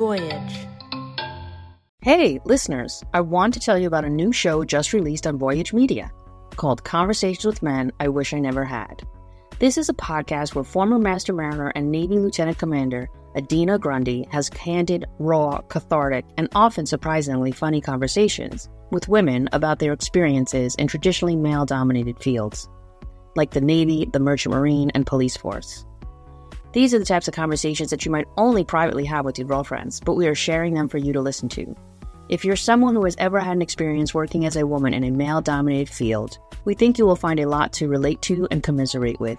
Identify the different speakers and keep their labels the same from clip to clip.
Speaker 1: Voyage.
Speaker 2: Hey, listeners, I want to tell you about a new show just released on Voyage Media called Conversations with Men I Wish I Never Had. This is a podcast where former Master Mariner and Navy Lieutenant Commander Adina Grundy has candid, raw, cathartic, and often surprisingly funny conversations with women about their experiences in traditionally male dominated fields, like the Navy, the Merchant Marine, and police force. These are the types of conversations that you might only privately have with your girlfriends, but we are sharing them for you to listen to. If you're someone who has ever had an experience working as a woman in a male dominated field, we think you will find a lot to relate to and commiserate with.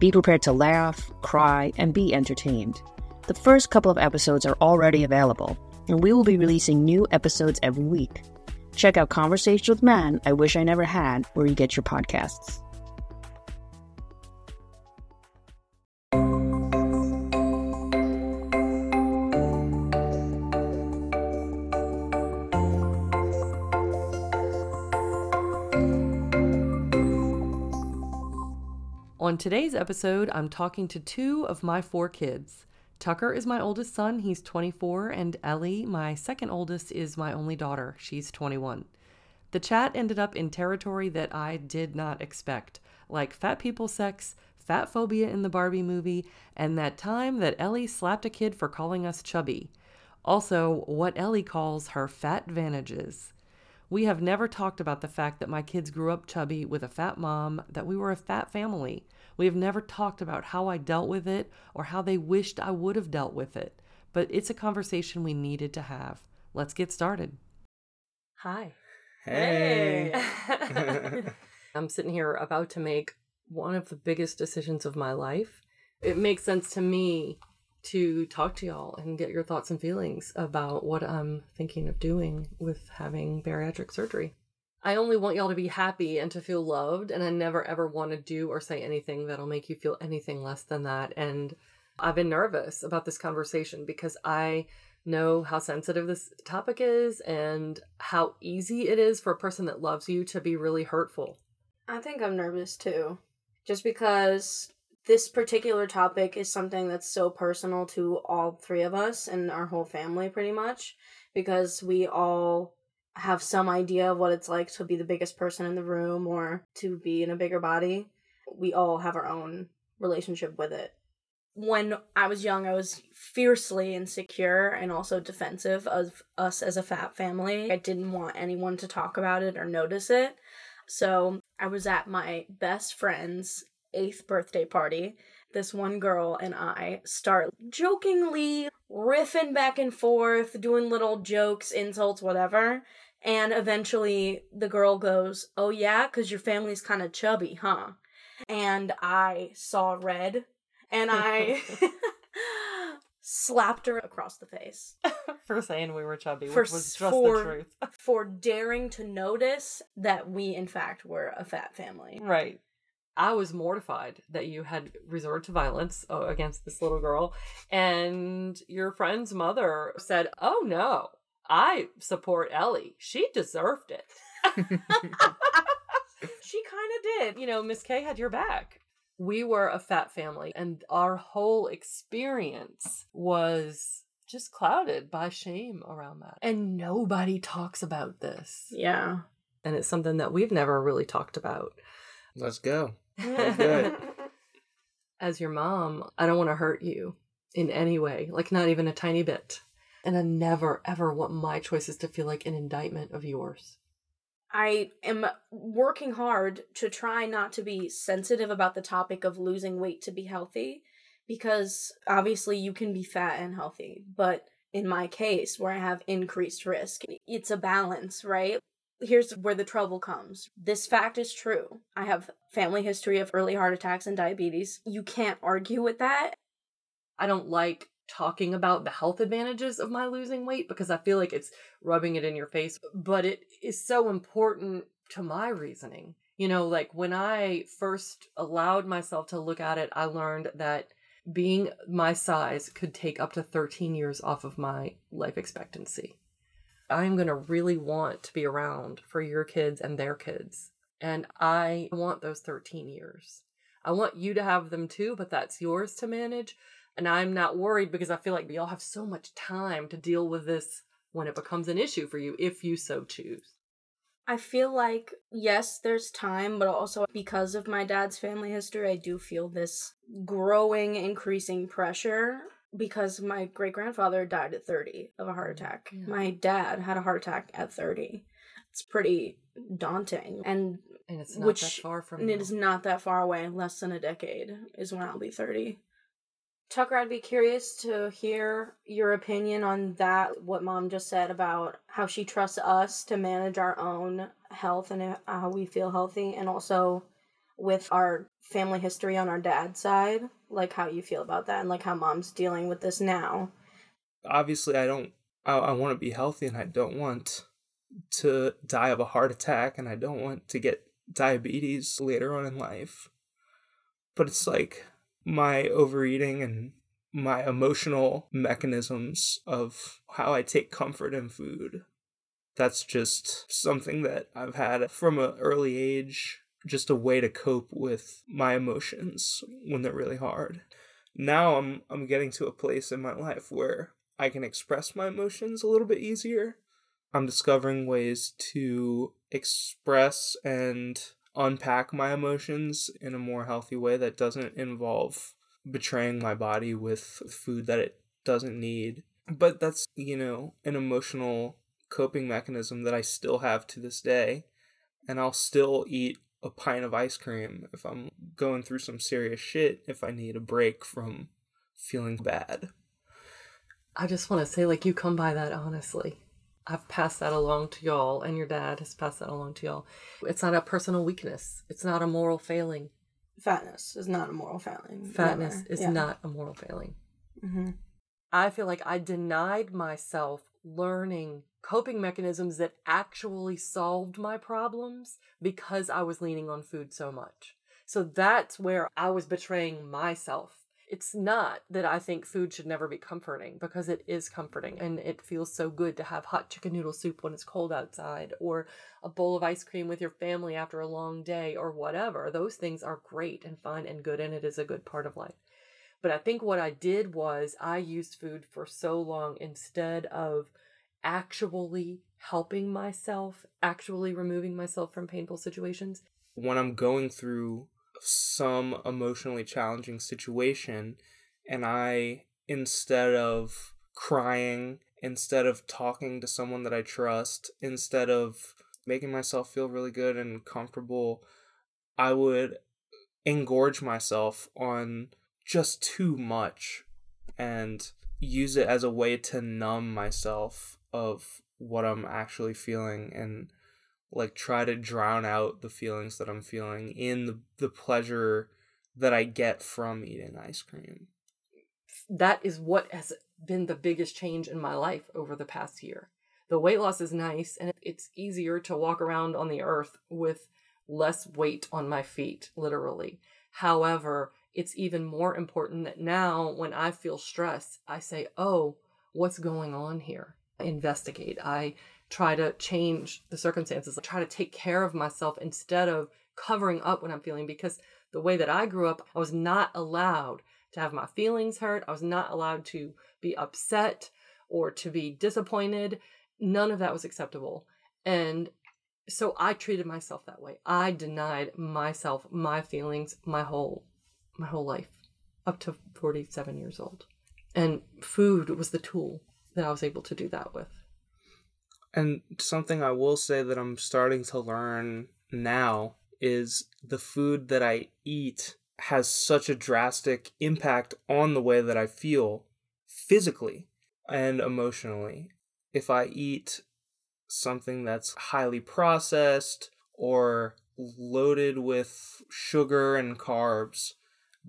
Speaker 2: Be prepared to laugh, cry, and be entertained. The first couple of episodes are already available, and we will be releasing new episodes every week. Check out Conversations with Man I Wish I Never Had where you get your podcasts.
Speaker 3: On today's episode, I'm talking to two of my four kids. Tucker is my oldest son, he's 24, and Ellie, my second oldest, is my only daughter, she's 21. The chat ended up in territory that I did not expect, like fat people sex, fat phobia in the Barbie movie, and that time that Ellie slapped a kid for calling us chubby. Also, what Ellie calls her fat vantages. We have never talked about the fact that my kids grew up chubby with a fat mom, that we were a fat family. We have never talked about how I dealt with it or how they wished I would have dealt with it, but it's a conversation we needed to have. Let's get started. Hi.
Speaker 4: Hey.
Speaker 3: I'm sitting here about to make one of the biggest decisions of my life. It makes sense to me to talk to y'all and get your thoughts and feelings about what I'm thinking of doing with having bariatric surgery. I only want y'all to be happy and to feel loved, and I never ever want to do or say anything that'll make you feel anything less than that. And I've been nervous about this conversation because I know how sensitive this topic is and how easy it is for a person that loves you to be really hurtful.
Speaker 1: I think I'm nervous too. Just because this particular topic is something that's so personal to all three of us and our whole family, pretty much, because we all have some idea of what it's like to be the biggest person in the room or to be in a bigger body. We all have our own relationship with it. When I was young, I was fiercely insecure and also defensive of us as a fat family. I didn't want anyone to talk about it or notice it. So I was at my best friend's eighth birthday party. This one girl and I start jokingly riffing back and forth, doing little jokes, insults, whatever. And eventually the girl goes, Oh, yeah, because your family's kind of chubby, huh? And I saw red and I slapped her across the face.
Speaker 3: for saying we were chubby,
Speaker 1: For
Speaker 3: which was just
Speaker 1: for-
Speaker 3: the truth.
Speaker 1: for daring to notice that we, in fact, were a fat family.
Speaker 3: Right. I was mortified that you had resorted to violence uh, against this little girl. And your friend's mother said, Oh no, I support Ellie. She deserved it.
Speaker 1: She kind of did.
Speaker 3: You know, Miss K had your back. We were a fat family, and our whole experience was just clouded by shame around that. And nobody talks about this.
Speaker 1: Yeah.
Speaker 3: And it's something that we've never really talked about.
Speaker 4: Let's go. Let's do.
Speaker 3: As your mom, I don't want to hurt you in any way, like not even a tiny bit. And I never, ever want my choices to feel like an indictment of yours.
Speaker 1: I am working hard to try not to be sensitive about the topic of losing weight to be healthy because obviously you can be fat and healthy, but in my case where I have increased risk, it's a balance, right? Here's where the trouble comes. This fact is true. I have family history of early heart attacks and diabetes. You can't argue with that.
Speaker 3: I don't like talking about the health advantages of my losing weight because I feel like it's rubbing it in your face, but it is so important to my reasoning. You know, like when I first allowed myself to look at it, I learned that being my size could take up to 13 years off of my life expectancy. I'm going to really want to be around for your kids and their kids. And I want those 13 years. I want you to have them too, but that's yours to manage. And I'm not worried because I feel like we all have so much time to deal with this when it becomes an issue for you if you so choose.
Speaker 1: I feel like, yes, there's time, but also because of my dad's family history, I do feel this growing, increasing pressure because my great grandfather died at 30 of a heart mm, attack.
Speaker 3: Yeah.
Speaker 1: My dad had a heart attack at 30. It's pretty daunting. And
Speaker 3: And it's not
Speaker 1: Which-
Speaker 3: that far from
Speaker 1: and
Speaker 3: you.
Speaker 1: it is not that far away. Less than a decade is when I'll be 30. Tucker, I'd be curious to hear your opinion on that, what mom just said about how she trusts us to manage our own health and how we feel healthy, and also with our family history on our dad's side, like how you feel about that, and like how mom's dealing with this now.
Speaker 4: Obviously, I don't. I, I want to be healthy, and I don't want to die of a heart attack, and I don't want to get diabetes later on in life. But it's like my overeating and my emotional mechanisms of how I take comfort in food. That's just something that I've had from an early age, just a way to cope with my emotions when they're really hard. Now I'm I'm getting to a place in my life where I can express my emotions a little bit easier. I'm discovering ways to express and unpack my emotions in a more healthy way that doesn't involve betraying my body with food that it doesn't need. But that's, you know, an emotional coping mechanism that I still have to this day. And I'll still eat a pint of ice cream if I'm going through some serious shit, if I need a break from feeling bad.
Speaker 3: I just want to say, like, you come by that honestly. I've passed that along to y'all, and your dad has passed that along to y'all. It's not a personal weakness. It's not a moral failing.
Speaker 1: Fatness is not a moral failing.
Speaker 3: Fatness
Speaker 1: Never.
Speaker 3: is
Speaker 1: Yeah.
Speaker 3: not a moral failing.
Speaker 1: hmm
Speaker 3: I feel like I denied myself learning coping mechanisms that actually solved my problems because I was leaning on food so much. So that's where I was betraying myself. It's not that I think food should never be comforting because it is comforting and it feels so good to have hot chicken noodle soup when it's cold outside or a bowl of ice cream with your family after a long day or whatever. Those things are great and fun and good and it is a good part of life. But I think what I did was I used food for so long instead of actually helping myself, actually removing myself from painful situations.
Speaker 4: when I'm going through some emotionally challenging situation and I instead of crying, instead of talking to someone that I trust, instead of making myself feel really good and comfortable, I would engorge myself on just too much and use it as a way to numb myself of what I'm actually feeling and like try to drown out the feelings that I'm feeling in the, the pleasure that I get from eating ice cream.
Speaker 3: That is what has been the biggest change in my life over the past year. The weight loss is nice and it's easier to walk around on the earth with less weight on my feet, literally. However, it's even more important that now when I feel stress, I say, oh, what's going on here? Investigate. I try to change the circumstances. I try to take care of myself instead of covering up what I'm feeling because the way that I grew up, I was not allowed to have my feelings hurt. I was not allowed to be upset or to be disappointed. None of that was acceptable. And so I treated myself that way. I denied myself my feelings my whole my whole life up to 47 years old. And food was the tool that I was able to do that with.
Speaker 4: And something I will say that I'm starting to learn now is the food that I eat has such a drastic impact on the way that I feel physically and emotionally. If I eat something that's highly processed or loaded with sugar and carbs,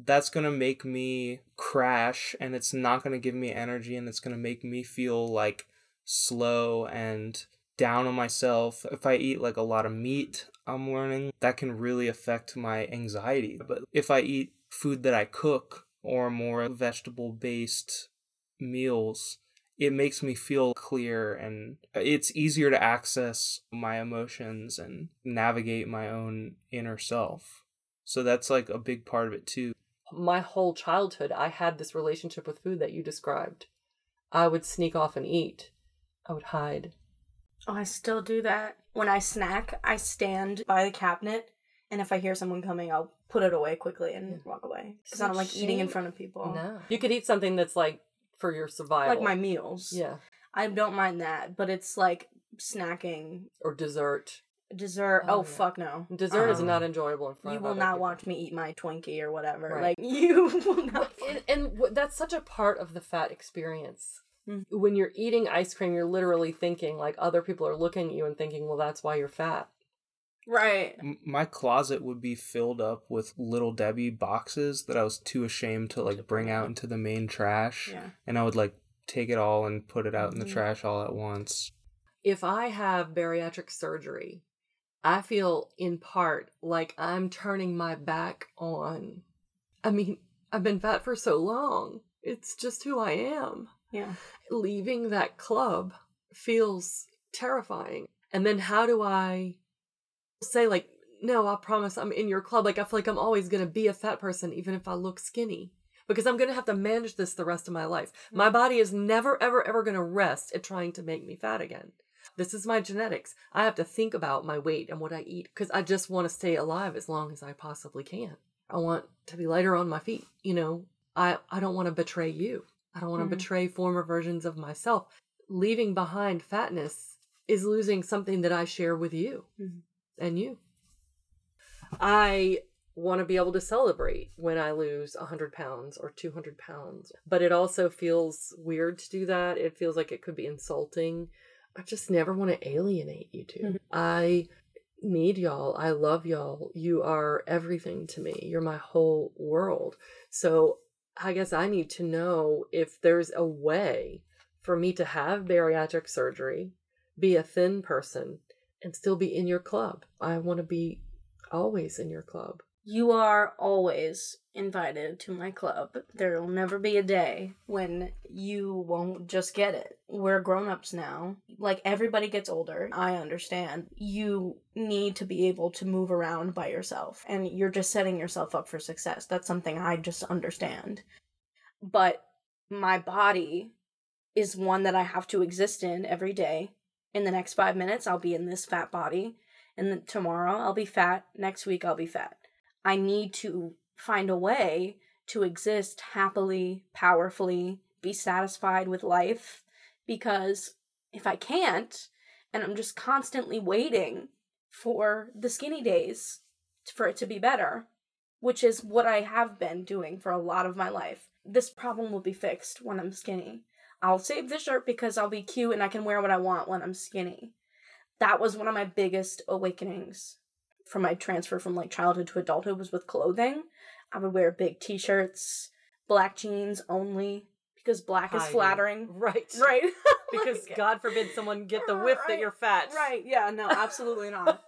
Speaker 4: that's going to make me crash and it's not going to give me energy and it's going to make me feel like slow and down on myself. If I eat like a lot of meat, I'm learning that can really affect my anxiety. But if I eat food that I cook or more vegetable based meals, it makes me feel clear and it's easier to access my emotions and navigate my own inner self. So that's like a big part of it too.
Speaker 3: My whole childhood, I had this relationship with food that you described. I would sneak off and eat. I would hide.
Speaker 1: Oh, I still do that. When I snack, I stand by the cabinet, and if I hear someone coming, I'll put it away quickly and walk away. Because I don't like eating in front of people.
Speaker 3: No. You could eat something that's like for your survival.
Speaker 1: Like my meals.
Speaker 3: Yeah.
Speaker 1: I don't mind that, but it's like snacking,
Speaker 3: Or dessert.
Speaker 1: Dessert.
Speaker 3: Oh,
Speaker 1: Oh,
Speaker 3: yeah.
Speaker 1: fuck no.
Speaker 3: Dessert is
Speaker 4: Um,
Speaker 3: not enjoyable in front
Speaker 1: You
Speaker 3: of
Speaker 1: will
Speaker 3: other
Speaker 1: not
Speaker 3: people.
Speaker 1: watch me eat my Twinkie or whatever.
Speaker 3: Right.
Speaker 1: Like you will not.
Speaker 3: and, and w- that's such a part of the fat experience.
Speaker 1: Mm.
Speaker 3: When you're eating ice cream, you're literally thinking like other people are looking at you and thinking, well, that's why you're fat.
Speaker 1: Right.
Speaker 4: M- My closet would be filled up with little Debbie boxes that I was too ashamed to like bring out into the main trash,
Speaker 1: Yeah.
Speaker 4: and I would like take it all and put it out in the
Speaker 3: Mhm.
Speaker 4: trash all at once.
Speaker 3: If I have bariatric surgery, I feel in part like I'm turning my back on. I mean, I've been fat for so long. It's just who I am.
Speaker 1: Yeah.
Speaker 3: leaving that club feels terrifying. And then how do I say like, no, I promise I'm in your club. Like I feel like I'm always gonna be a fat person even if I look skinny. Because I'm gonna have to manage this the rest of my life. My mm. body is never, ever, ever gonna rest at trying to make me fat again. This is my genetics. I have to think about my weight and what I eat because I just want to stay alive as long as I possibly can. I want to be lighter on my feet. You know, I, I don't want to betray you. I don't want to
Speaker 1: Mhm.
Speaker 3: betray former versions of myself. Leaving behind fatness is losing something that I share with you
Speaker 1: Mhm.
Speaker 3: and you. I want to be able to celebrate when I lose 100 pounds or 200 pounds, but it also feels weird to do that. It feels like it could be insulting. I just never want to alienate you 2
Speaker 1: Mhm.
Speaker 3: I need y'all. I love y'all. You are everything to me. You're my whole world. So I guess I need to know if there's a way for me to have bariatric surgery, be a thin person, and still be in your club. I want to be always in your club.
Speaker 1: You are always invited to my club. There will never be a day when you won't just get it. We're grown ups now. Like everybody gets older. I understand. You need to be able to move around by yourself, and you're just setting yourself up for success. That's something I just understand. But my body is one that I have to exist in every day. In the next five minutes, I'll be in this fat body. And tomorrow, I'll be fat. Next week, I'll be fat. I need to find a way to exist happily, powerfully, be satisfied with life. Because if I can't, and I'm just constantly waiting for the skinny days for it to be better, which is what I have been doing for a lot of my life, this problem will be fixed when I'm skinny. I'll save this shirt because I'll be cute and I can wear what I want when I'm skinny. That was one of my biggest awakenings from my transfer from like childhood to adulthood was with clothing. I would wear big t-shirts, black jeans only because black is flattering.
Speaker 3: Right.
Speaker 1: Right.
Speaker 3: Because
Speaker 1: Like-
Speaker 3: God forbid someone get the whiff that you're fat.
Speaker 1: Right. Yeah, no, absolutely not.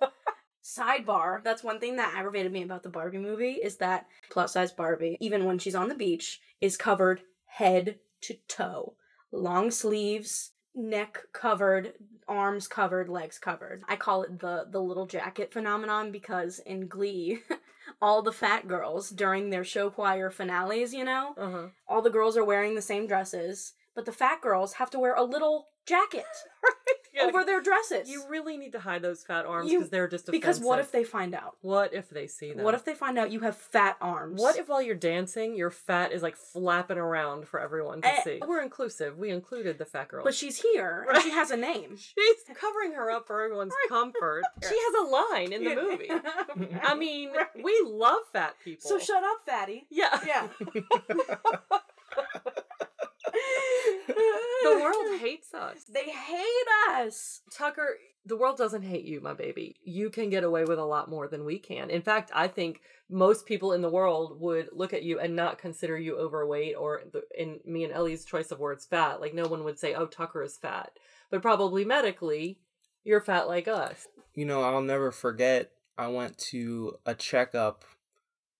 Speaker 1: Sidebar, that's one thing that aggravated me about the Barbie movie is that plus size Barbie, even when she's on the beach, is covered head to toe. Long sleeves, neck covered, arms covered, legs covered. I call it the the little jacket phenomenon because in Glee, all the fat girls during their show choir finales, you know,
Speaker 3: Uh-huh.
Speaker 1: all the girls are wearing the same dresses, but the fat girls have to wear a little jacket over their dresses.
Speaker 3: You really need to hide those fat arms because they're just
Speaker 1: because what if they find out?
Speaker 3: What if they see them?
Speaker 1: What if they find out you have fat arms?
Speaker 3: What if while you're dancing, your fat is like flapping around for everyone to
Speaker 1: Eh,
Speaker 3: see? We're inclusive. We included the fat girl.
Speaker 1: But she's here and she has a name.
Speaker 3: she's covering her up for everyone's comfort. She has a line in the movie. I mean,
Speaker 1: Right.
Speaker 3: we love fat people.
Speaker 1: So shut up, fatty.
Speaker 3: Yeah.
Speaker 1: Yeah.
Speaker 3: The world hates us.
Speaker 1: They hate us.
Speaker 3: Tucker, the world doesn't hate you, my baby. You can get away with a lot more than we can. In fact, I think most people in the world would look at you and not consider you overweight or, the- in me and Ellie's choice of words, fat. Like, no one would say, oh, Tucker is fat. But probably medically, you're fat like us.
Speaker 4: You know, I'll never forget. I went to a checkup,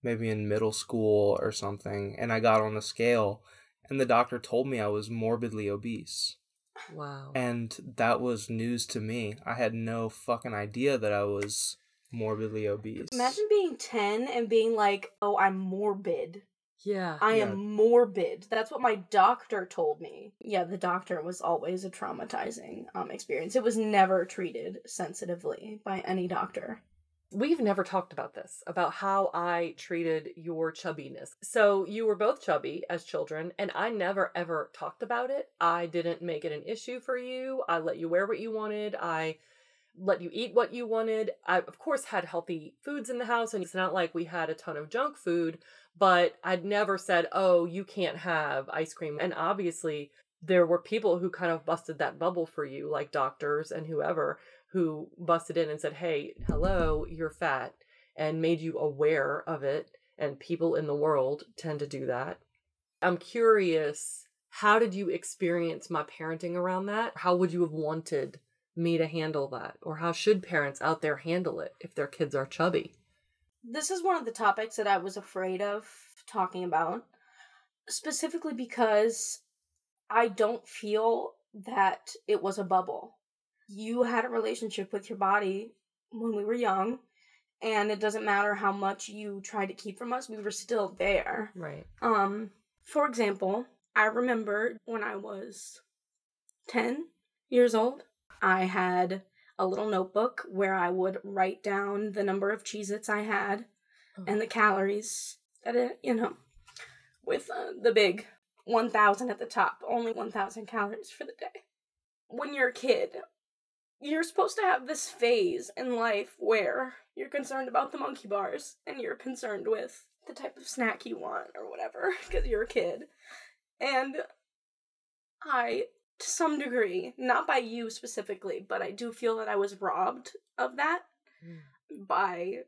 Speaker 4: maybe in middle school or something, and I got on the scale, and the doctor told me I was morbidly obese.
Speaker 3: Wow.
Speaker 4: And that was news to me. I had no fucking idea that I was morbidly obese.
Speaker 1: Imagine being 10 and being like, oh, I'm morbid.
Speaker 3: Yeah.
Speaker 1: I
Speaker 4: Yeah.
Speaker 1: am morbid. That's what my doctor told me. Yeah, the doctor was always a traumatizing um experience. It was never treated sensitively by any doctor.
Speaker 3: We've never talked about this, about how I treated your chubbiness. So you were both chubby as children, and I never ever talked about it. I didn't make it an issue for you. I let you wear what you wanted. I let you eat what you wanted. I, of course, had healthy foods in the house, and it's not like we had a ton of junk food, but I'd never said, oh, you can't have ice cream. And obviously, there were people who kind of busted that bubble for you, like doctors and whoever, who busted in and said, hey, hello, you're fat, and made you aware of it. And people in the world tend to do that. I'm curious, how did you experience my parenting around that? How would you have wanted me to handle that? Or how should parents out there handle it if their kids are chubby?
Speaker 1: This is one of the topics that I was afraid of talking about, specifically because I don't feel that it was a bubble. You had a relationship with your body when we were young, and it doesn't matter how much you tried to keep from us, we were still there.
Speaker 3: Right.
Speaker 1: Um, for example, I remember when I was 10 years old, I had a little notebook where I would write down the number of Cheez Its I had and the calories that it, you know, with uh, the big 1000 at the top, only 1000 calories for the day. When you're a kid, you're supposed to have this phase in life where you're concerned about the monkey bars and you're concerned with the type of snack you want or whatever because you're a kid. And I, to some degree, not by you specifically, but I do feel that I was robbed of that hmm. by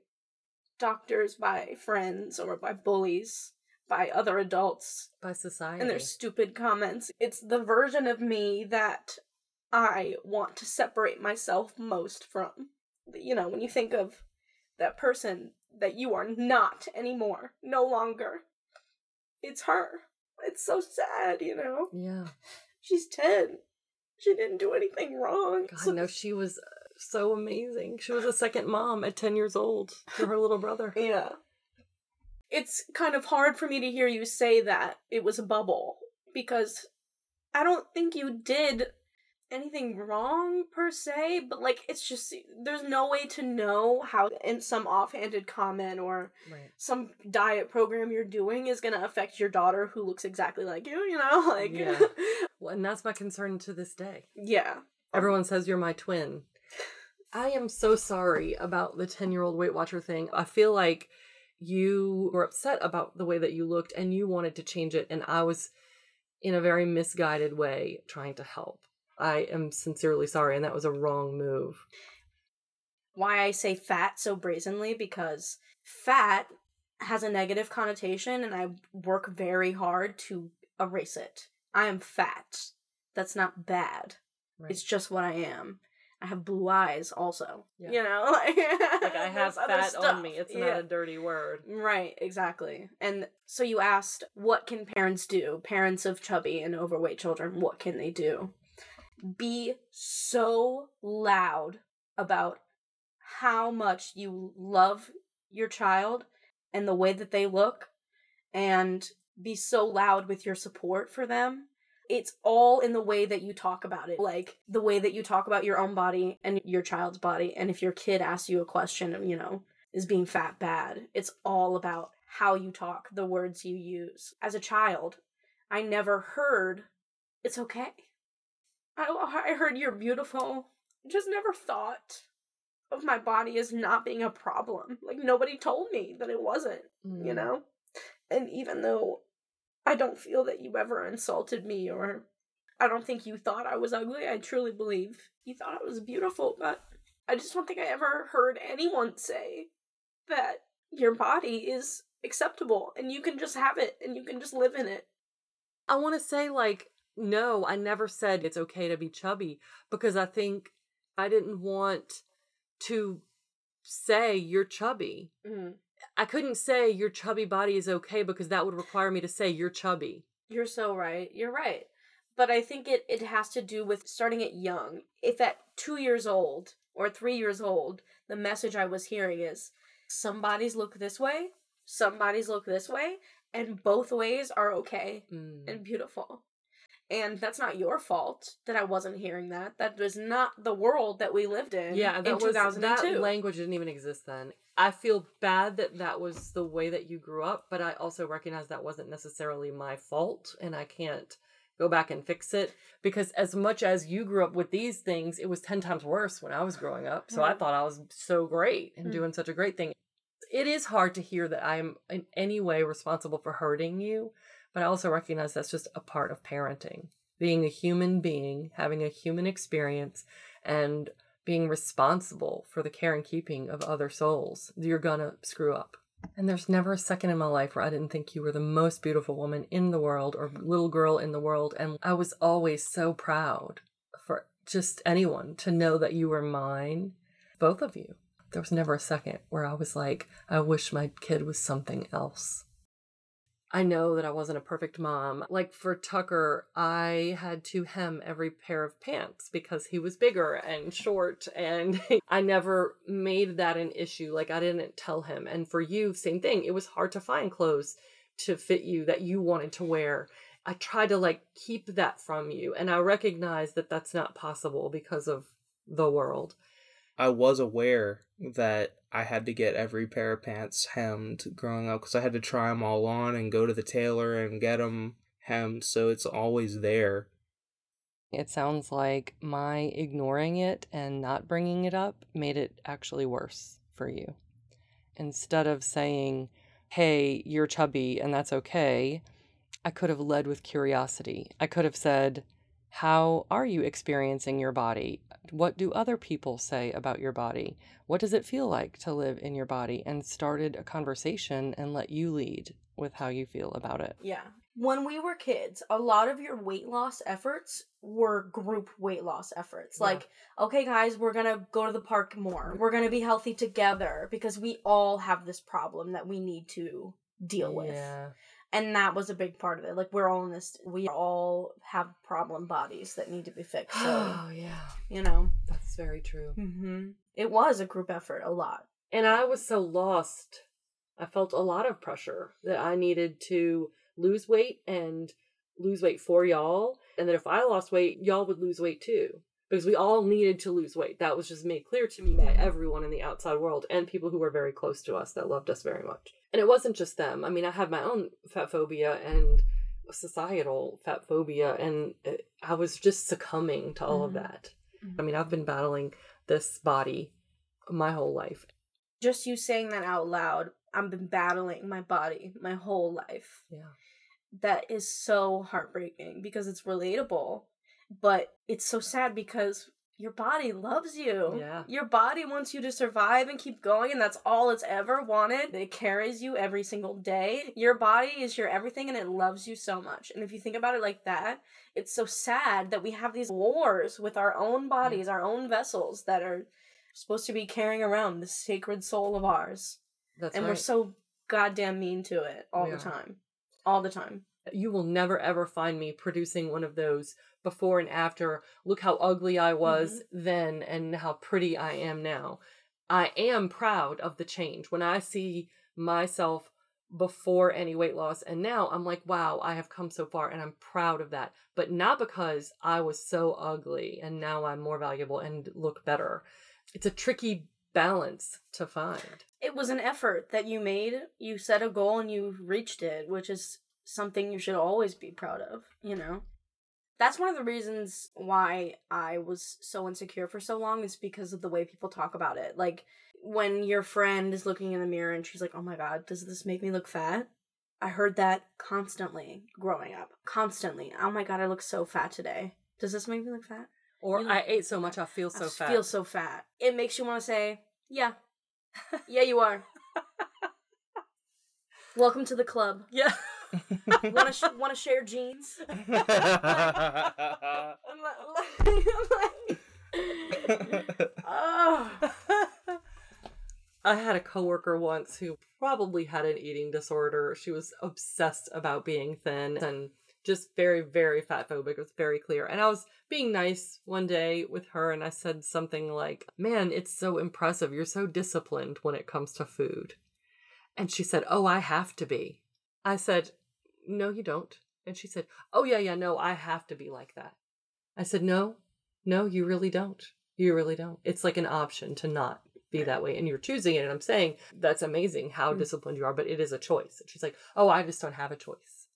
Speaker 1: doctors, by friends, or by bullies, by other adults
Speaker 3: By society.
Speaker 1: and their stupid comments. It's the version of me that I want to separate myself most from. You know, when you think of that person that you are not anymore, no longer, it's her. It's so sad, you know?
Speaker 3: yeah.
Speaker 1: She's 10. She didn't do anything wrong.
Speaker 3: God,
Speaker 1: So-
Speaker 3: no, she was uh, so amazing. She was a second mom at 10 years old to her little brother.
Speaker 1: Yeah. It's kind of hard for me to hear you say that it was a bubble because I don't think you did anything wrong per se, but like it's just there's no way to know how in some offhanded comment or
Speaker 3: Right.
Speaker 1: some diet program you're doing is going to affect your daughter who looks exactly like you, you know? Like
Speaker 3: Yeah. Well, and that's my concern to this day.
Speaker 1: yeah.
Speaker 3: Everyone says you're my twin. I am so sorry about the 10 year old Weight Watcher thing. I feel like you were upset about the way that you looked and you wanted to change it, and I was in a very misguided way trying to help. I am sincerely sorry, and that was a wrong move.
Speaker 1: why I say fat so brazenly because fat has a negative connotation and I work very hard to erase it. I am fat. That's not bad.
Speaker 3: Right.
Speaker 1: It's just what I am. I have blue eyes also.
Speaker 3: Yeah.
Speaker 1: You know, like,
Speaker 3: like I have fat on me. It's
Speaker 1: Yeah.
Speaker 3: not a dirty word.
Speaker 1: Right, exactly. And so you asked, what can parents do? Parents of chubby and overweight children, what can they do? Be so loud about how much you love your child and the way that they look, and be so loud with your support for them. It's all in the way that you talk about it, like the way that you talk about your own body and your child's body. And if your kid asks you a question, you know, is being fat bad. It's all about how you talk, the words you use. As a child, I never heard it's okay. I, I heard you're beautiful. Just never thought of my body as not being a problem. Like nobody told me that it wasn't, you
Speaker 3: Mm.
Speaker 1: know? And even though I don't feel that you ever insulted me or I don't think you thought I was ugly, I truly believe you thought I was beautiful, but I just don't think I ever heard anyone say that your body is acceptable and you can just have it and you can just live in it.
Speaker 3: I want to say, like, no, I never said it's okay to be chubby because I think I didn't want to say you're chubby.
Speaker 1: Mm.
Speaker 3: I couldn't say your chubby body is okay because that would require me to say you're chubby.
Speaker 1: You're so right. You're right. But I think it, it has to do with starting it young. If at two years old or three years old, the message I was hearing is some bodies look this way, some bodies look this way, and both ways are okay
Speaker 3: Mm.
Speaker 1: and beautiful. And that's not your fault that I wasn't hearing that. That was not the world that we lived in.
Speaker 3: yeah,
Speaker 1: in
Speaker 3: that was
Speaker 1: 2002.
Speaker 3: that language didn't even exist then. I feel bad that that was the way that you grew up, but I also recognize that wasn't necessarily my fault, and I can't go back and fix it because as much as you grew up with these things, it was ten times worse when I was growing up. So I
Speaker 1: Mhm.
Speaker 3: thought I was so great and
Speaker 1: Mm.
Speaker 3: doing such a great thing. It is hard to hear that I'm in any way responsible for hurting you, but I also recognize that's just a part of parenting. Being a human being, having a human experience, and being responsible for the care and keeping of other souls, you're gonna screw up. And there's never a second in my life where I didn't think you were the most beautiful woman in the world or little girl in the world. And I was always so proud for just anyone to know that you were mine, both of you. There was never a second where I was like, I wish my kid was something else. I know that I wasn't a perfect mom. Like for Tucker, I had to hem every pair of pants because he was bigger and short, and I never made that an issue. Like I didn't tell him. And for you, same thing. It was hard to find clothes to fit you that you wanted to wear. I tried to like keep that from you, and I recognize that that's not possible because of the world.
Speaker 4: I was aware that I had to get every pair of pants hemmed growing up because I had to try them all on and go to the tailor and get them hemmed. So it's always there.
Speaker 3: It sounds like my ignoring it and not bringing it up made it actually worse for you. Instead of saying, hey, you're chubby and that's okay, I could have led with curiosity. I could have said, how are you experiencing your body? What do other people say about your body? What does it feel like to live in your body? And started a conversation and let you lead with how you feel about it.
Speaker 1: Yeah. When we were kids, a lot of your weight loss efforts were group weight loss efforts.
Speaker 3: Yeah.
Speaker 1: Like, okay, guys, we're going to go to the park more. We're going to be healthy together because we all have this problem that we need to deal with.
Speaker 3: Yeah.
Speaker 1: And that was a big part of it. Like, we're all in this, we all have problem bodies that need to be fixed. So,
Speaker 3: Oh, yeah.
Speaker 1: you know,
Speaker 3: That's very true.
Speaker 1: hmm it was a group effort, a lot.
Speaker 3: And I was so lost. I felt a lot of pressure that I needed to lose weight and lose weight for y'all. And that if I lost weight, y'all would lose weight too. Because we all needed to lose weight. That was just made clear to me by everyone in the outside world and people who were very close to us that loved us very much. And it wasn't just them. I mean, I had my own fat phobia and societal fat phobia, and it, I was just succumbing to all of
Speaker 1: Mhm.
Speaker 3: that. I mean, I've been battling this body my whole life.
Speaker 1: Just you saying that out loud, I've been battling my body my whole life.
Speaker 3: Yeah.
Speaker 1: that is so heartbreaking because it's relatable, but it's so sad because your body loves you.
Speaker 3: Yeah.
Speaker 1: Your body wants you to survive and keep going, and that's all it's ever wanted. It carries you every single day. Your body is your everything, and it loves you so much. And if you think about it like that, it's so sad that we have these wars with our own bodies, our own vessels that are supposed to be carrying around the sacred soul of ours.
Speaker 3: That's
Speaker 1: and
Speaker 3: right.
Speaker 1: we're so goddamn mean to it all
Speaker 3: We
Speaker 1: the time. All the time.
Speaker 3: You will never ever find me producing one of those before and after. Look how ugly I was mm-hmm. then and how pretty I am now. I am proud of the change. When I see myself before any weight loss and now I'm like, wow, I have come so far and I'm proud of that. But not because I was so ugly and now I'm more valuable and look better. It's a tricky balance to find.
Speaker 1: it was an effort that you made. You set a goal and you reached it, which is something you should always be proud of, you know? That's one of the reasons why I was so insecure for so long is because of the way people talk about it. Like when your friend is looking in the mirror and she's like, "Oh my god, does this make me look fat?" I heard that constantly growing up. Constantly. "Oh my god, I look so fat today." Does this make me look fat?
Speaker 3: Or
Speaker 1: You
Speaker 3: I ate so much I feel so
Speaker 1: I
Speaker 3: fat.
Speaker 1: feel so fat. It makes you want to say, "Yeah. Yeah, you are." Welcome to the club.
Speaker 3: yeah.
Speaker 1: Want to sh- want to share jeans? oh.
Speaker 3: I had a coworker once who probably had an eating disorder. She was obsessed about being thin and just very, very fat phobic. It was very clear. And I was being nice one day with her and I said something like, Man, it's so impressive. You're so disciplined when it comes to food. And she said, Oh, I have to be. I said, No, you don't. And she said, Oh, yeah, yeah, no, I have to be like that. I said, No, no, you really don't. You really don't. It's like an option to not be that way. And you're choosing it. And I'm saying, That's amazing how
Speaker 1: Mm.
Speaker 3: disciplined you are, but it is a choice. And she's like, Oh, I just don't have a choice.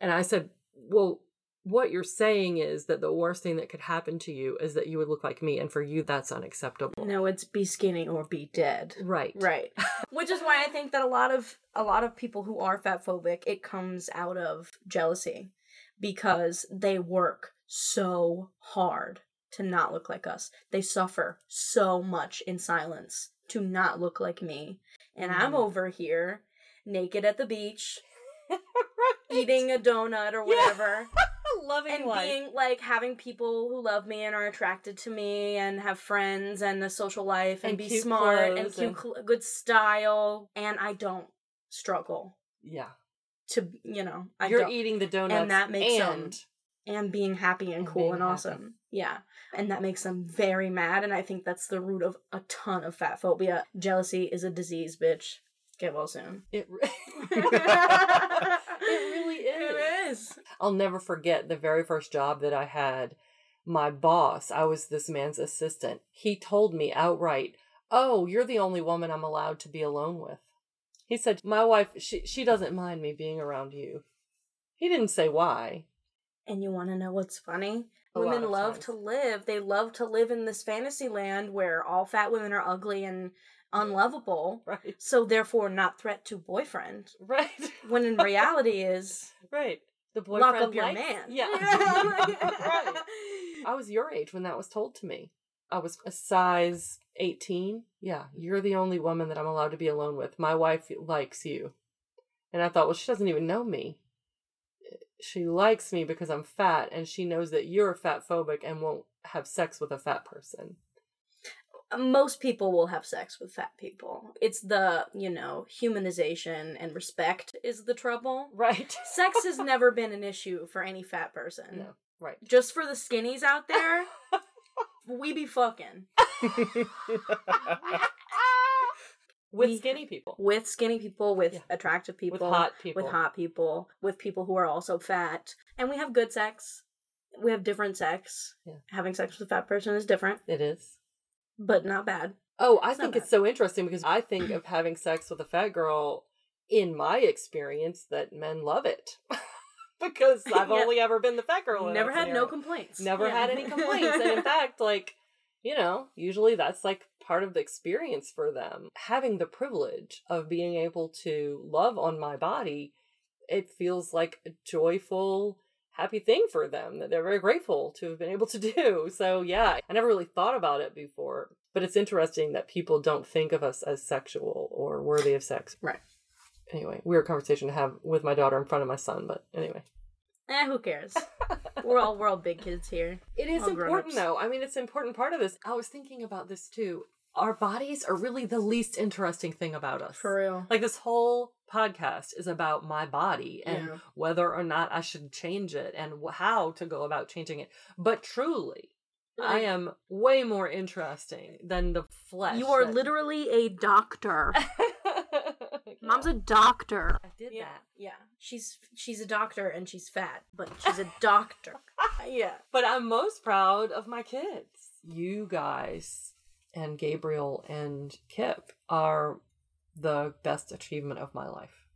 Speaker 3: And I said, Well, what you're saying is that the worst thing that could happen to you is that you would look like me. And for you, that's unacceptable.
Speaker 1: No, it's be skinny or be dead.
Speaker 3: Right.
Speaker 1: Right. Which is why I think that a lot of a lot of people who are fat phobic, it comes out of jealousy because they work so hard to not look like us. They suffer so much in silence to not look like me. And I'm
Speaker 3: Mhm.
Speaker 1: over here naked at the beach eating a donut or whatever.
Speaker 3: loving
Speaker 1: and
Speaker 3: life.
Speaker 1: being like having people who love me and are attracted to me and have friends and a social life and,
Speaker 3: And
Speaker 1: be smart and cute,
Speaker 3: and-
Speaker 1: good style and I don't struggle
Speaker 3: yeah.
Speaker 1: to you know I
Speaker 3: You're
Speaker 1: don't
Speaker 3: eating the donuts and
Speaker 1: that makes them-
Speaker 3: and
Speaker 1: and being happy and
Speaker 3: And
Speaker 1: cool and
Speaker 3: happy.
Speaker 1: awesome yeah and that makes them very mad and I think that's the root of a ton of fat phobia jealousy is a disease bitch get well soon
Speaker 3: it, re-
Speaker 1: it
Speaker 3: really is.
Speaker 1: it is
Speaker 3: I'll never forget the very first job that I had. My boss, I was this man's assistant. He told me outright, "Oh, you're the only woman I'm allowed to be alone with." He said, "My wife, she she doesn't mind me being around you." He didn't say why.
Speaker 1: And you want to know what's funny?
Speaker 3: A
Speaker 1: women love
Speaker 3: times.
Speaker 1: to live. They love to live in this fantasy land where all fat women are ugly and unlovable.
Speaker 3: Right.
Speaker 1: So therefore not threat to boyfriend.
Speaker 3: Right.
Speaker 1: When in reality is
Speaker 3: right. The
Speaker 1: lock
Speaker 3: boyfriend
Speaker 1: up your
Speaker 3: likes-
Speaker 1: man.
Speaker 3: Yeah. right. I was your age when that was told to me. I was a size 18. Yeah, you're the only woman that I'm allowed to be alone with. My wife likes you. And I thought, well, she doesn't even know me. She likes me because I'm fat, and she knows that you're fat phobic and won't have sex with a fat person.
Speaker 1: Most people will have sex with fat people. It's the, you know, humanization and respect is the trouble.
Speaker 3: Right.
Speaker 1: Sex has never been an issue for any fat person.
Speaker 3: No, right.
Speaker 1: Just for the skinnies out there, we be fucking.
Speaker 3: With
Speaker 1: We-
Speaker 3: skinny people.
Speaker 1: with skinny people, with
Speaker 3: Yeah.
Speaker 1: attractive people,
Speaker 3: With hot people.
Speaker 1: with hot people, with people who are also fat, and we have good sex. We have different sex.
Speaker 3: Yeah.
Speaker 1: Having sex with a fat person is different,
Speaker 3: It is.
Speaker 1: But not bad.
Speaker 3: Oh, I
Speaker 1: It's
Speaker 3: think it's so interesting because I think of having sex with a fat girl in my experience that men love it. because I've
Speaker 1: Yeah.
Speaker 3: only ever been the fat girl.
Speaker 1: Never had no complaints.
Speaker 3: Never
Speaker 1: Yeah.
Speaker 3: had any complaints. and in fact, like, you know, usually that's like part of the experience for them. Having the privilege of being able to love on my body, it feels like a joyful, happy thing for them that they're very grateful to have been able to do. So, yeah, I never really thought about it before. But it's interesting that people don't think of us as sexual or worthy of sex.
Speaker 1: Right.
Speaker 3: Anyway, weird conversation to have with my daughter in front of my son, but anyway.
Speaker 1: eh, who cares? we're all we're all big kids here.
Speaker 3: It is
Speaker 1: All
Speaker 3: important
Speaker 1: grown-ups.
Speaker 3: though. I mean, it's an important part of this. I was thinking about this too. Our bodies are really the least interesting thing about us.
Speaker 1: For real.
Speaker 3: Like this whole podcast is about my body and
Speaker 1: Yeah.
Speaker 3: whether or not I should change it and how to go about changing it. But truly, I am way more interesting than the flesh.
Speaker 1: You are
Speaker 3: that-
Speaker 1: literally a doctor.
Speaker 3: Yeah.
Speaker 1: Mom's a doctor.
Speaker 3: I did
Speaker 1: Yeah,
Speaker 3: that.
Speaker 1: yeah. She's she's a doctor and she's fat, but she's a doctor. yeah.
Speaker 3: But I'm most proud of my kids. You guys and Gabriel and Kip are the best achievement of my life.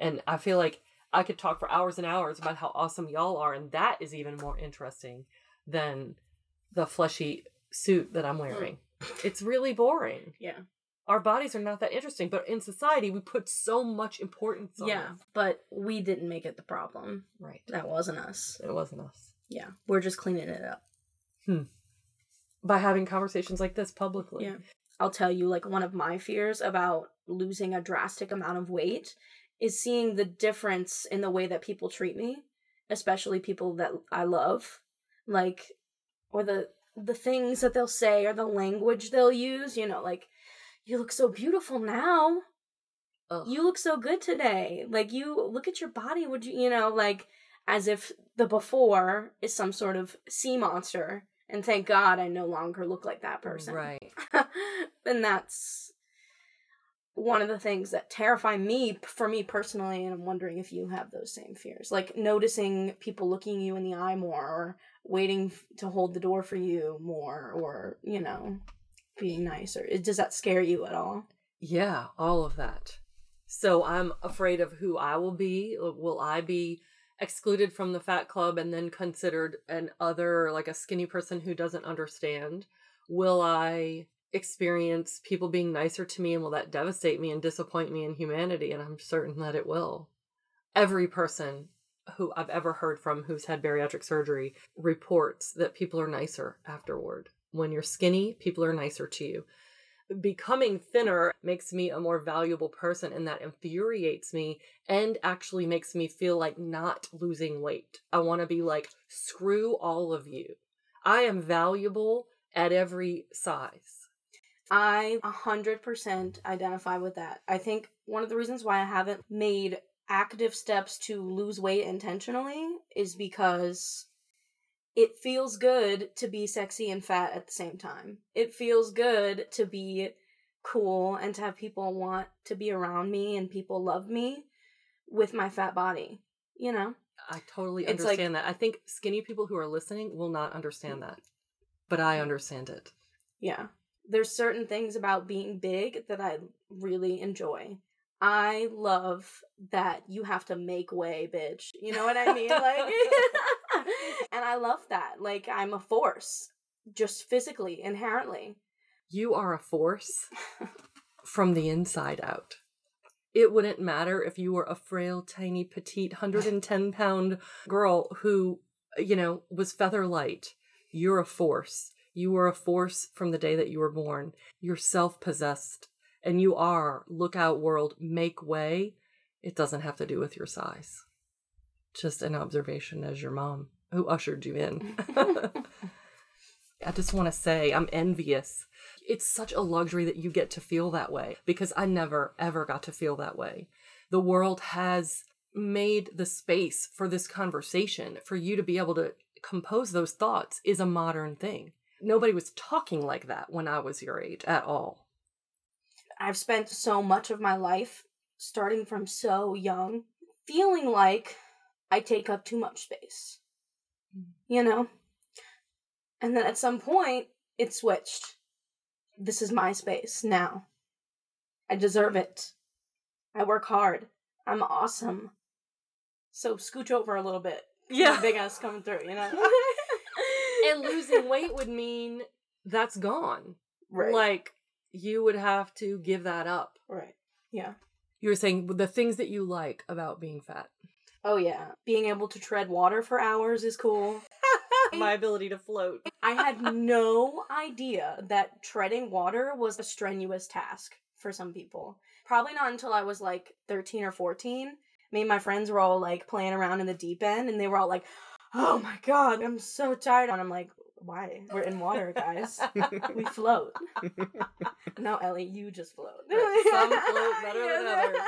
Speaker 3: And I feel like I could talk for hours and hours about how awesome y'all are, and that is even more interesting than the fleshy suit that I'm wearing. It's really boring.
Speaker 1: Yeah.
Speaker 3: Our bodies are not that interesting, but in society we put so much importance on
Speaker 1: Yeah,
Speaker 3: it.
Speaker 1: but we didn't make it the problem.
Speaker 3: Right.
Speaker 1: That wasn't us.
Speaker 3: It wasn't us.
Speaker 1: Yeah, we're just cleaning it up. Hmm.
Speaker 3: By having conversations like this publicly.
Speaker 1: Yeah. I'll tell you, like, one of my fears about losing a drastic amount of weight is seeing the difference in the way that people treat me, especially people that I love. Like, or the the things that they'll say or the language they'll use, you know, like, you look so beautiful now.
Speaker 3: Ugh.
Speaker 1: You look so good today. Like, you look at your body, would you, you know, like, as if the before is some sort of sea monster. And thank God I no longer look like that person.
Speaker 3: Right.
Speaker 1: and that's one of the things that terrify me for me personally and i'm wondering if you have those same fears like noticing people looking you in the eye more or waiting to hold the door for you more or you know being nicer does that scare you at all
Speaker 3: Yeah, all of that. So I'm afraid of who I will be. Uh, will I be excluded from the fat club and then considered an other, like a skinny person who doesn't understand? Will I experience people being nicer to me and will that devastate me and disappoint me in humanity? And I'm certain that it will. Every person who I've ever heard from who's had bariatric surgery reports that people are nicer afterward. When you're skinny, people are nicer to you becoming thinner makes me a more valuable person and that infuriates me and actually makes me feel like not losing weight. I want to be like, screw all of you. I am valuable at every size.
Speaker 1: I 100% identify with that. I think one of the reasons why I haven't made active steps to lose weight intentionally is because it feels good to be sexy and fat at the same time. It feels good to be cool and to have people want to be around me and people love me with my fat body, you know?
Speaker 3: I totally
Speaker 1: It's like-
Speaker 3: understand that. I think skinny people who are listening will not understand that, but I understand it.
Speaker 1: Yeah. There's certain things about being big that I really enjoy. I love that you have to make way, bitch. You know what I mean? Like and I love that. Like I'm a force just physically, inherently.
Speaker 3: You are a force from the inside out. It wouldn't matter if you were a frail, tiny, petite, 110 pound girl who, you know, was feather light. You're a force. You were a force from the day that you were born. You're self possessed. And you are, look out, world, make way. It doesn't have to do with your size. Just an observation as your mom who ushered you in. I just want to say I'm envious. It's such a luxury that you get to feel that way because I never, ever got to feel that way. The world has made the space for this conversation for you to be able to compose those thoughts is a modern thing. Nobody was talking like that when I was your age at all.
Speaker 1: I've spent so much of my life starting from so young feeling like I take up too much space. You know? And then at some point, it switched. This is my space now. I deserve it. I work hard. I'm awesome. So scooch over a little bit.
Speaker 3: Yeah.
Speaker 1: Big ass coming through, you know?
Speaker 3: And losing weight would mean that's gone.
Speaker 1: right.
Speaker 3: Like you would have to give that up.
Speaker 1: right. Yeah.
Speaker 3: You were saying the things that you like about being fat.
Speaker 1: Oh, yeah. Being able to tread water for hours is cool.
Speaker 3: My ability to float.
Speaker 1: I had no idea that treading water was a strenuous task for some people. Probably not until I was like 13 or 14. Me and my friends were all like playing around in the deep end and they were all like, oh my god, I'm so tired. And I'm like, why? We're in water, guys. we float. no, Ellie, you just float.
Speaker 3: Some float better than others.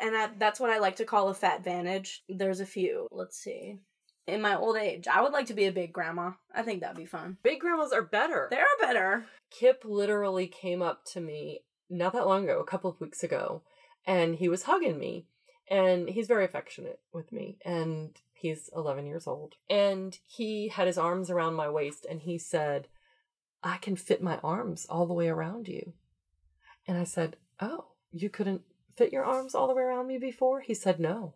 Speaker 1: And I, that's what I like to call a fat vantage. There's a few. Let's see. In my old age, I would like to be a big grandma. I think that'd be fun.
Speaker 3: Big grandmas are better.
Speaker 1: They're better.
Speaker 3: Kip literally came up to me not that long ago, a couple of weeks ago, and he was hugging me. And he's very affectionate with me. And he's 11 years old. And he had his arms around my waist and he said, I can fit my arms all the way around you. And I said, Oh, you couldn't fit your arms all the way around me before? He said, No.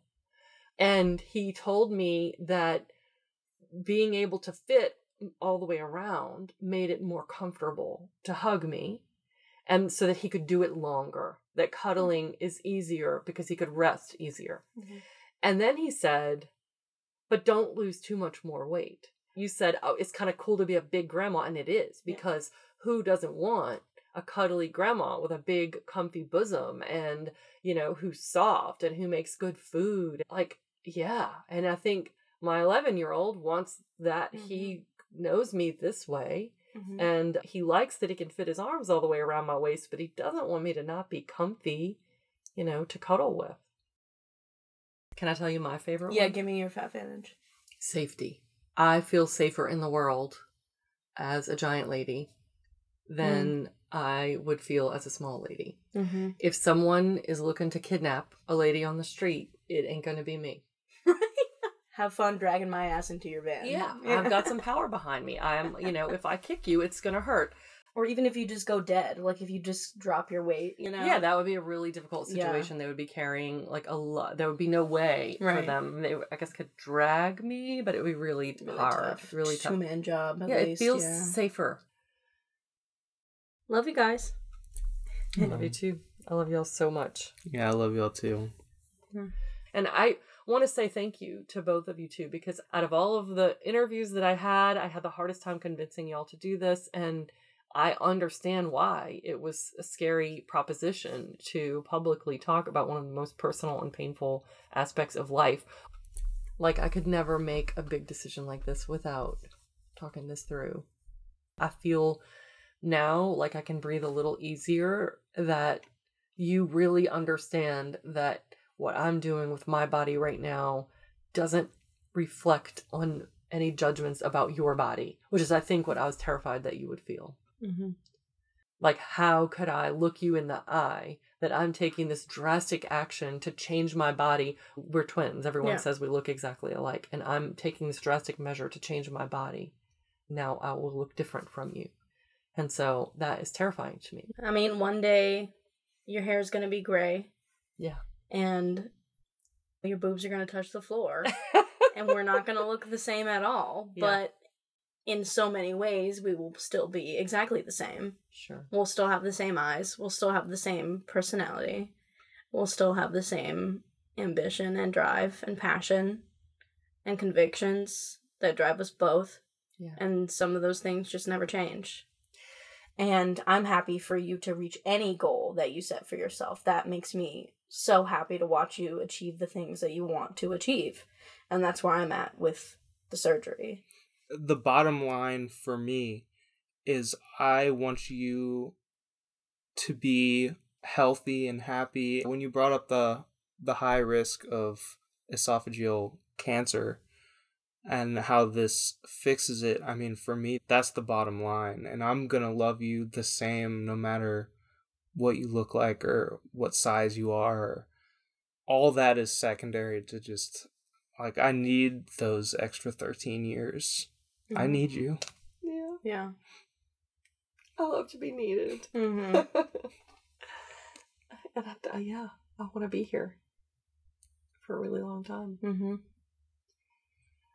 Speaker 3: And he told me that being able to fit all the way around made it more comfortable to hug me and so that he could do it longer that cuddling is easier because he could rest easier. Mm-hmm. And then he said but don't lose too much more weight. You said oh it's kind of cool to be a big grandma and it is
Speaker 1: Yeah.
Speaker 3: because who doesn't want a cuddly grandma with a big comfy bosom and you know who's soft and who makes good food? Like yeah and i think my 11 year old wants that he knows me this way
Speaker 1: Mhm.
Speaker 3: and he likes that he can fit his arms all the way around my waist but he doesn't want me to not be comfy you know to cuddle with can i tell you my favorite
Speaker 1: Yeah,
Speaker 3: one?
Speaker 1: give me your fat vantage.
Speaker 3: safety i feel safer in the world as a giant lady than I would feel as a small lady.
Speaker 1: Mm-hmm.
Speaker 3: If someone is looking to kidnap a lady on the street, it ain't gonna be me.
Speaker 1: Have fun dragging my ass into your van.
Speaker 3: Yeah, I've got some power behind me. I'm, you know, if I kick you, it's gonna hurt.
Speaker 1: Or even if you just go dead, like if you just drop your weight, you know.
Speaker 3: Yeah, that would be a really difficult
Speaker 1: Yeah.
Speaker 3: situation. They would be carrying like a lot. There would be no way for them. They, I guess, could drag me, but it would be really,
Speaker 1: really
Speaker 3: hard,
Speaker 1: tough.
Speaker 3: really
Speaker 1: Two man job. At
Speaker 3: Yeah, it feels
Speaker 1: yeah.
Speaker 3: safer.
Speaker 1: Love you guys.
Speaker 3: I love you too. I love y'all so much.
Speaker 4: Yeah, I love y'all too.
Speaker 3: And I want to say thank you to both of you too, because out of all of the interviews that I had, I had the hardest time convincing y'all to do this. And I understand why it was a scary proposition to publicly talk about one of the most personal and painful aspects of life. Like, I could never make a big decision like this without talking this through. I feel now like I can breathe a little easier that you really understand that what I'm doing with my body right now doesn't reflect on any judgments about your body, which is, I think, what I was terrified that you would feel.
Speaker 1: Mm-hmm.
Speaker 3: Like, how could I look you in the eye that I'm taking this drastic action to change my body? We're twins. Everyone
Speaker 1: Yeah.
Speaker 3: says we look exactly alike. And I'm taking this drastic measure to change my body. Now I will look different from you. And so that is terrifying to me.
Speaker 1: I mean, one day your hair is going to be gray
Speaker 3: Yeah.
Speaker 1: And your boobs are going to touch the floor and we're not going to look the same at all.
Speaker 3: Yeah.
Speaker 1: But in so many ways, we will still be exactly the same.
Speaker 3: Sure.
Speaker 1: We'll still have the same eyes. We'll still have the same personality. We'll still have the same ambition and drive and passion and convictions that drive us both.
Speaker 3: Yeah.
Speaker 1: And some of those things just never change. And I'm happy for you to reach any goal that you set for yourself. That makes me so happy to watch you achieve the things that you want to achieve. And that's where I'm at with the surgery.
Speaker 4: The bottom line for me is I want you to be healthy and happy. When you brought up the the high risk of esophageal cancer and how this fixes it, I mean for me that's the bottom line and I'm going to love you the same no matter what you look like or what size you are. All that is secondary to just like I need those extra 13 years. I need you.
Speaker 3: Yeah.
Speaker 1: Yeah.
Speaker 3: I love to be needed.
Speaker 1: Mm-hmm.
Speaker 3: and I, I- yeah, I want to be here for a really long time.
Speaker 1: mm-hmm.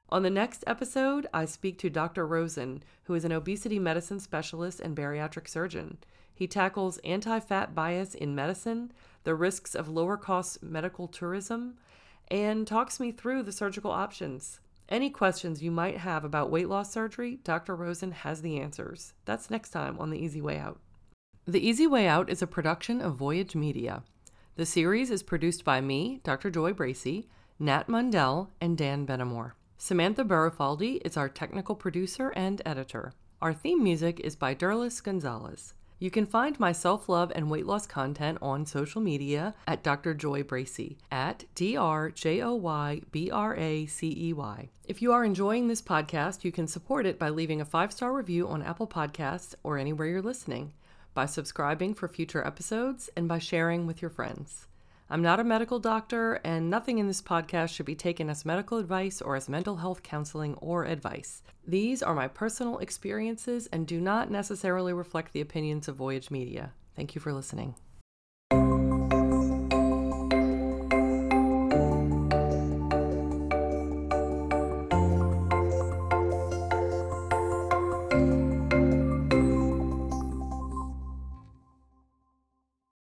Speaker 3: On the next episode, I speak to Dr. Rosen, who is an obesity medicine specialist and bariatric surgeon. He tackles anti fat bias in medicine, the risks of lower cost medical tourism, and talks me through the surgical options. Any questions you might have about weight loss surgery, Dr. Rosen has the answers. That's next time on The Easy Weigh Out. The Easy Weigh Out is a production of Voyage Media. The series is produced by me, Dr. Joy Bracey, Nat Mundel, and Dan Benamor. Samantha Barufaldi is our technical producer and editor. Our theme music is by Derlis Gonzalez. You can find my self love and weight loss content on social media at Dr. Joy Bracey at D R J O Y B R A C E Y. If you are enjoying this podcast, you can support it by leaving a five star review on Apple Podcasts or anywhere you're listening, by subscribing for future episodes, and by sharing with your friends. I'm not a medical doctor, and nothing in this podcast should be taken as medical advice or as mental health counseling or advice. These are my personal experiences and do not necessarily reflect the opinions of Voyage Media. Thank you for listening.